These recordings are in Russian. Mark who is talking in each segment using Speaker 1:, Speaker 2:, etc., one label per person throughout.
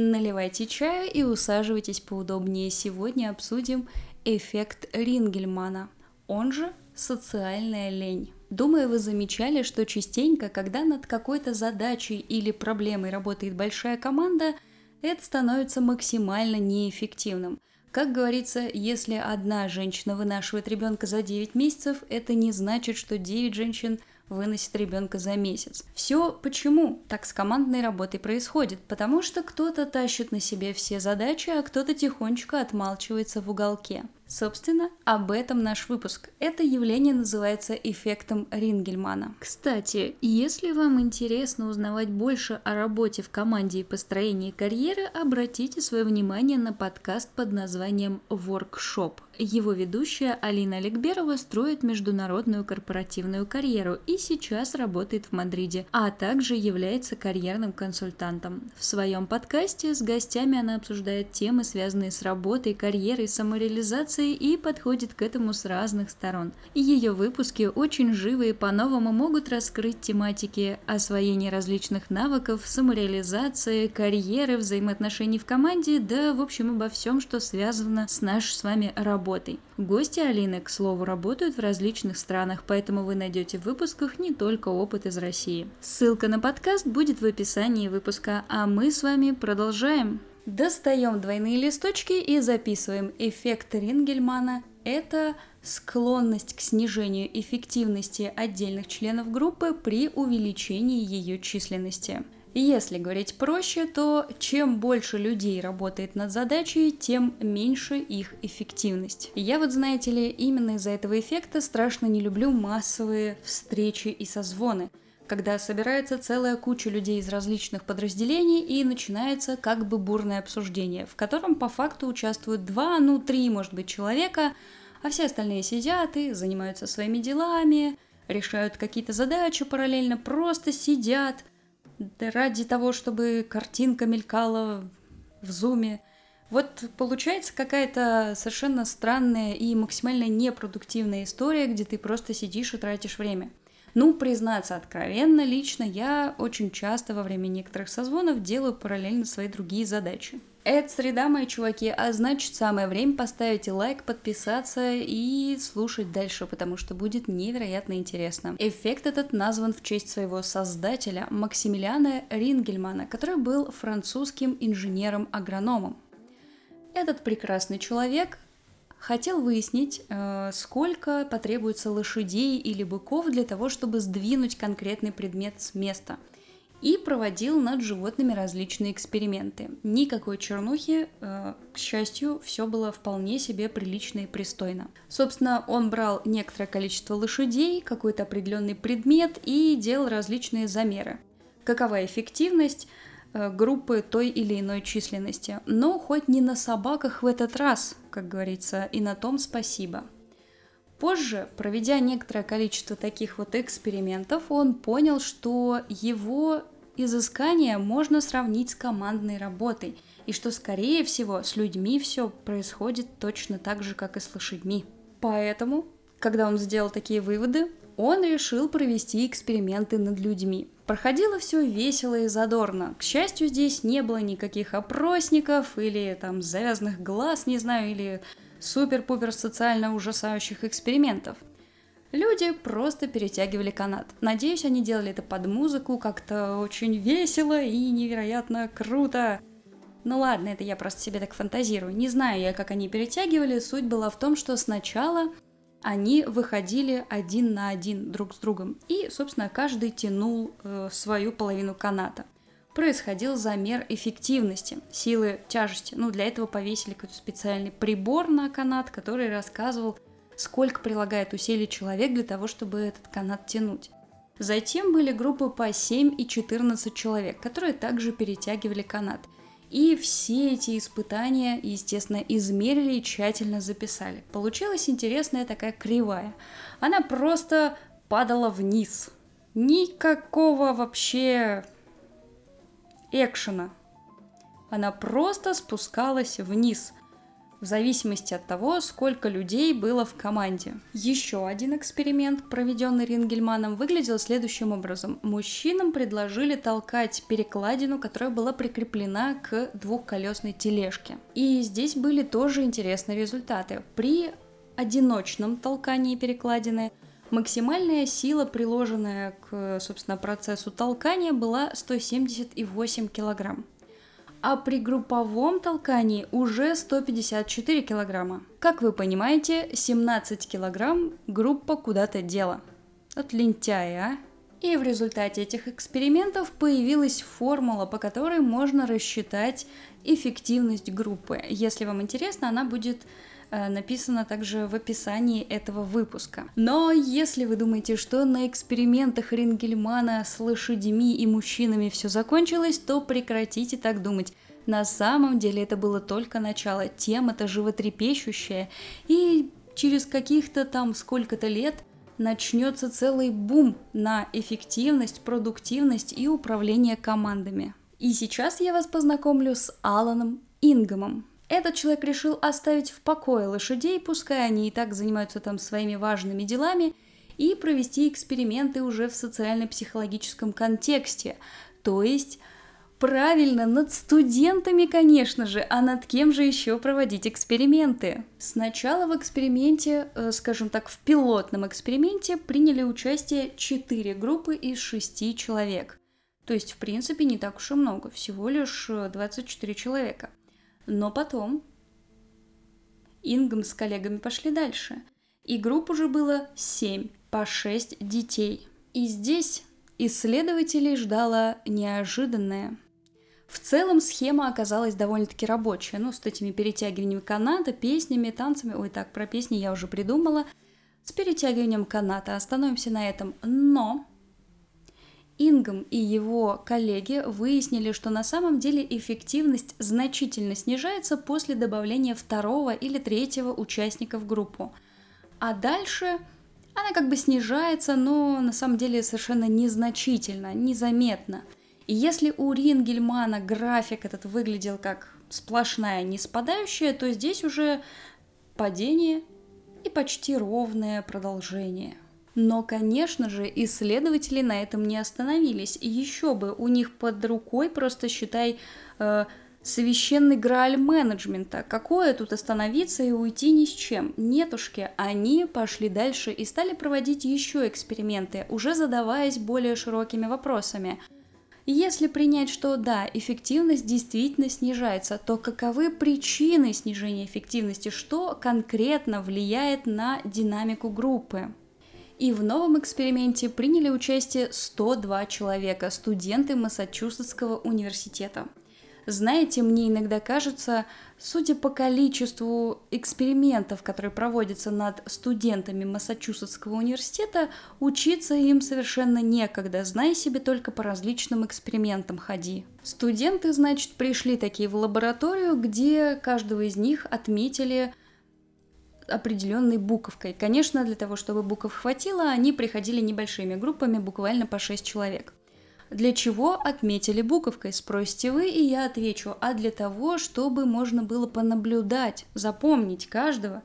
Speaker 1: Наливайте чаю и усаживайтесь поудобнее. Сегодня обсудим эффект Рингельмана, он же социальная лень. Думаю, вы замечали, что частенько, когда над какой-то задачей или проблемой работает большая команда, это становится максимально неэффективным. Как говорится, если одна женщина вынашивает ребенка за 9 месяцев, это не значит, что 9 женщин выносит ребенка за месяц. Все почему так с командной работой происходит? Потому что кто-то тащит на себе все задачи, а кто-то тихонечко отмалчивается в уголке. Собственно, об этом наш выпуск. Это явление называется эффектом Рингельмана. Кстати, если вам интересно узнавать больше о работе в команде и построении карьеры, обратите свое внимание на подкаст под названием «Workshop». Его ведущая Алина Аликберова строит международную корпоративную карьеру и сейчас работает в Мадриде, а также является карьерным консультантом. В своем подкасте с гостями она обсуждает темы, связанные с работой, карьерой, самореализацией и подходит к этому с разных сторон. Ее выпуски очень живые по-новому могут раскрыть тематики освоения различных навыков, самореализации, карьеры, взаимоотношений в команде, да, в общем, обо всем, что связано с нашей с вами работой. Гости Алины, к слову, работают в различных странах, поэтому вы найдете в выпусках не только опыт из России. Ссылка на подкаст будет в описании выпуска, а мы с вами продолжаем. Достаем двойные листочки и записываем. Эффект Рингельмана – это склонность к снижению эффективности отдельных членов группы при увеличении ее численности. Если говорить проще, то чем больше людей работает над задачей, тем меньше их эффективность. Я вот, знаете ли, именно из-за этого эффекта страшно не люблю массовые встречи и созвоны – когда собирается целая куча людей из различных подразделений и начинается как бы бурное обсуждение, в котором по факту участвуют два, ну три, может быть, человека, а все остальные сидят и занимаются своими делами, решают какие-то задачи параллельно, просто сидят ради того, чтобы картинка мелькала в зуме. Вот получается какая-то совершенно странная и максимально непродуктивная история, где ты просто сидишь и тратишь время. Ну, признаться откровенно, лично я очень часто во время некоторых созвонов делаю параллельно свои другие задачи. Это среда, мои чуваки, а значит самое время поставить лайк, подписаться и слушать дальше, потому что будет невероятно интересно. Эффект этот назван в честь своего создателя Максимилиана Рингельмана, который был французским инженером-агрономом. Этот прекрасный человек хотел выяснить, э, сколько потребуется лошадей или быков для того, чтобы сдвинуть конкретный предмет с места. И проводил над животными различные эксперименты. Никакой чернухи, э, к счастью, все было вполне себе прилично и пристойно. Собственно, он брал некоторое количество лошадей, какой-то определенный предмет и делал различные замеры. Какова эффективность? Э, группы той или иной численности. Но хоть не на собаках в этот раз, как говорится, и на том спасибо. Позже, проведя некоторое количество таких вот экспериментов, он понял, что его изыскание можно сравнить с командной работой, и что, скорее всего, с людьми все происходит точно так же, как и с лошадьми. Поэтому, когда он сделал такие выводы, он решил провести эксперименты над людьми. Проходило все весело и задорно. К счастью, здесь не было никаких опросников или там завязанных глаз, не знаю, или супер-пупер социально ужасающих экспериментов. Люди просто перетягивали канат. Надеюсь, они делали это под музыку, как-то очень весело и невероятно круто. Ну ладно, это я просто себе так фантазирую. Не знаю я, как они перетягивали. Суть была в том, что сначала они выходили один на один друг с другом, и, собственно, каждый тянул э, свою половину каната. Происходил замер эффективности, силы тяжести. Ну, для этого повесили какой-то специальный прибор на канат, который рассказывал, сколько прилагает усилий человек для того, чтобы этот канат тянуть. Затем были группы по 7 и 14 человек, которые также перетягивали канат – и все эти испытания, естественно, измерили и тщательно записали. Получилась интересная такая кривая. Она просто падала вниз. Никакого вообще экшена. Она просто спускалась вниз. в зависимости от того, сколько людей было в команде. Еще один эксперимент, проведенный Рингельманом, выглядел следующим образом. Мужчинам предложили толкать перекладину, которая была прикреплена к двухколесной тележке. И здесь были тоже интересные результаты. При одиночном толкании перекладины максимальная сила, приложенная к, собственно, процессу толкания, была 178 килограмм а при групповом толкании уже 154 килограмма. Как вы понимаете, 17 килограмм группа куда-то дела. От лентяя, а? И в результате этих экспериментов появилась формула, по которой можно рассчитать эффективность группы. Если вам интересно, она будет написано также в описании этого выпуска. Но если вы думаете, что на экспериментах Рингельмана с лошадьми и мужчинами все закончилось, то прекратите так думать. На самом деле это было только начало, тема-то животрепещущая, и через каких-то там сколько-то лет начнется целый бум на эффективность, продуктивность и управление командами. И сейчас я вас познакомлю с Аланом Ингомом. Этот человек решил оставить в покое лошадей, пускай они и так занимаются там своими важными делами, и провести эксперименты уже в социально-психологическом контексте, то есть Правильно, над студентами, конечно же, а над кем же еще проводить эксперименты? Сначала в эксперименте, э, скажем так, в пилотном эксперименте приняли участие 4 группы из 6 человек. То есть, в принципе, не так уж и много, всего лишь 24 э, человека. Но потом Ингом с коллегами пошли дальше, и групп уже было 7 по 6 детей. И здесь исследователей ждало неожиданное. В целом схема оказалась довольно-таки рабочая, ну, с этими перетягиваниями каната, песнями, танцами. Ой, так, про песни я уже придумала. С перетягиванием каната остановимся на этом. Но Ингом и его коллеги выяснили, что на самом деле эффективность значительно снижается после добавления второго или третьего участника в группу. А дальше она как бы снижается, но на самом деле совершенно незначительно, незаметно. И если у Рингельмана график этот выглядел как сплошная неспадающая, то здесь уже падение и почти ровное продолжение – но, конечно же, исследователи на этом не остановились. И еще бы, у них под рукой просто, считай, э, священный грааль менеджмента. Какое тут остановиться и уйти ни с чем? Нетушки, они пошли дальше и стали проводить еще эксперименты, уже задаваясь более широкими вопросами. Если принять, что да, эффективность действительно снижается, то каковы причины снижения эффективности, что конкретно влияет на динамику группы? И в новом эксперименте приняли участие 102 человека, студенты Массачусетского университета. Знаете, мне иногда кажется, судя по количеству экспериментов, которые проводятся над студентами Массачусетского университета, учиться им совершенно некогда, знай себе только по различным экспериментам ходи. Студенты, значит, пришли такие в лабораторию, где каждого из них отметили определенной буковкой. Конечно, для того, чтобы букв хватило, они приходили небольшими группами, буквально по 6 человек. Для чего отметили буковкой, спросите вы, и я отвечу, а для того, чтобы можно было понаблюдать, запомнить каждого,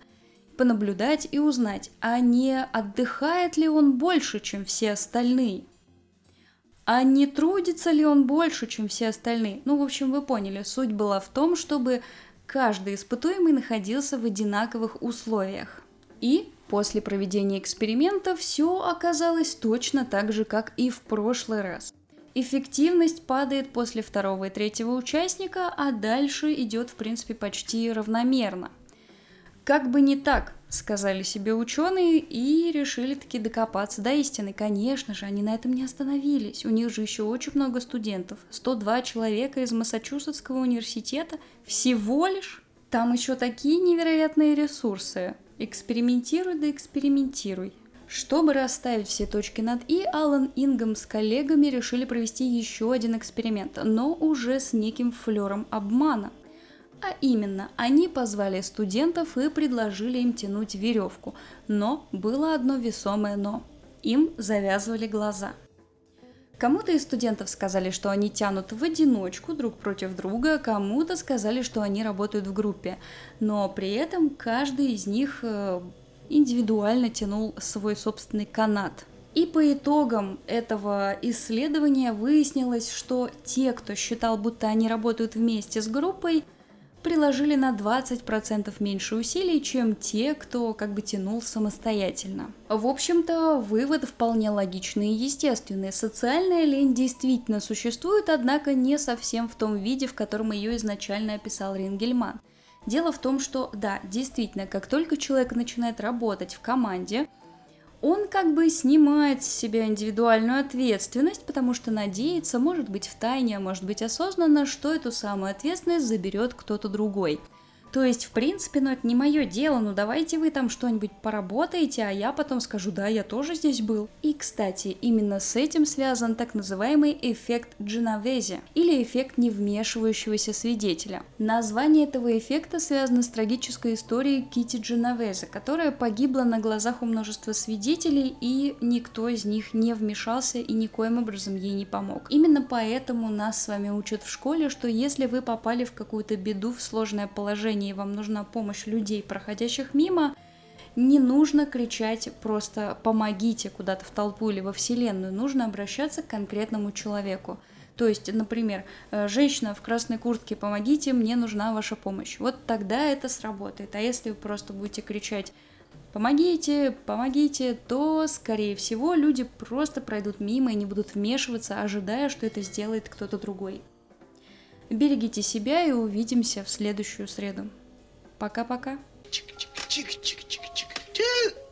Speaker 1: понаблюдать и узнать, а не отдыхает ли он больше, чем все остальные, а не трудится ли он больше, чем все остальные. Ну, в общем, вы поняли, суть была в том, чтобы каждый испытуемый находился в одинаковых условиях. И после проведения эксперимента все оказалось точно так же, как и в прошлый раз. Эффективность падает после второго и третьего участника, а дальше идет, в принципе, почти равномерно. Как бы не так, сказали себе ученые и решили таки докопаться до истины. Конечно же, они на этом не остановились. У них же еще очень много студентов. 102 человека из Массачусетского университета всего лишь. Там еще такие невероятные ресурсы. Экспериментируй да экспериментируй. Чтобы расставить все точки над «и», Алан Ингом с коллегами решили провести еще один эксперимент, но уже с неким флером обмана – а именно, они позвали студентов и предложили им тянуть веревку. Но было одно весомое «но». Им завязывали глаза. Кому-то из студентов сказали, что они тянут в одиночку друг против друга, кому-то сказали, что они работают в группе. Но при этом каждый из них э, индивидуально тянул свой собственный канат. И по итогам этого исследования выяснилось, что те, кто считал, будто они работают вместе с группой, приложили на 20% меньше усилий, чем те, кто как бы тянул самостоятельно. В общем-то, вывод вполне логичный и естественный. Социальная лень действительно существует, однако не совсем в том виде, в котором ее изначально описал Рингельман. Дело в том, что да, действительно, как только человек начинает работать в команде, он как бы снимает с себя индивидуальную ответственность, потому что надеется, может быть в тайне, а может быть осознанно, что эту самую ответственность заберет кто-то другой – то есть, в принципе, ну это не мое дело, ну давайте вы там что-нибудь поработаете, а я потом скажу, да, я тоже здесь был. И, кстати, именно с этим связан так называемый эффект Дженовези, или эффект невмешивающегося свидетеля. Название этого эффекта связано с трагической историей Кити Дженовезе, которая погибла на глазах у множества свидетелей, и никто из них не вмешался и никоим образом ей не помог. Именно поэтому нас с вами учат в школе, что если вы попали в какую-то беду, в сложное положение, и вам нужна помощь людей, проходящих мимо, не нужно кричать просто «помогите» куда-то в толпу или во Вселенную, нужно обращаться к конкретному человеку. То есть, например, «Э, женщина в красной куртке, помогите, мне нужна ваша помощь. Вот тогда это сработает. А если вы просто будете кричать помогите, помогите, то, скорее всего, люди просто пройдут мимо и не будут вмешиваться, ожидая, что это сделает кто-то другой. Берегите себя и увидимся в следующую среду. Пока-пока. Чик-чик-чик-чик-чик-чик.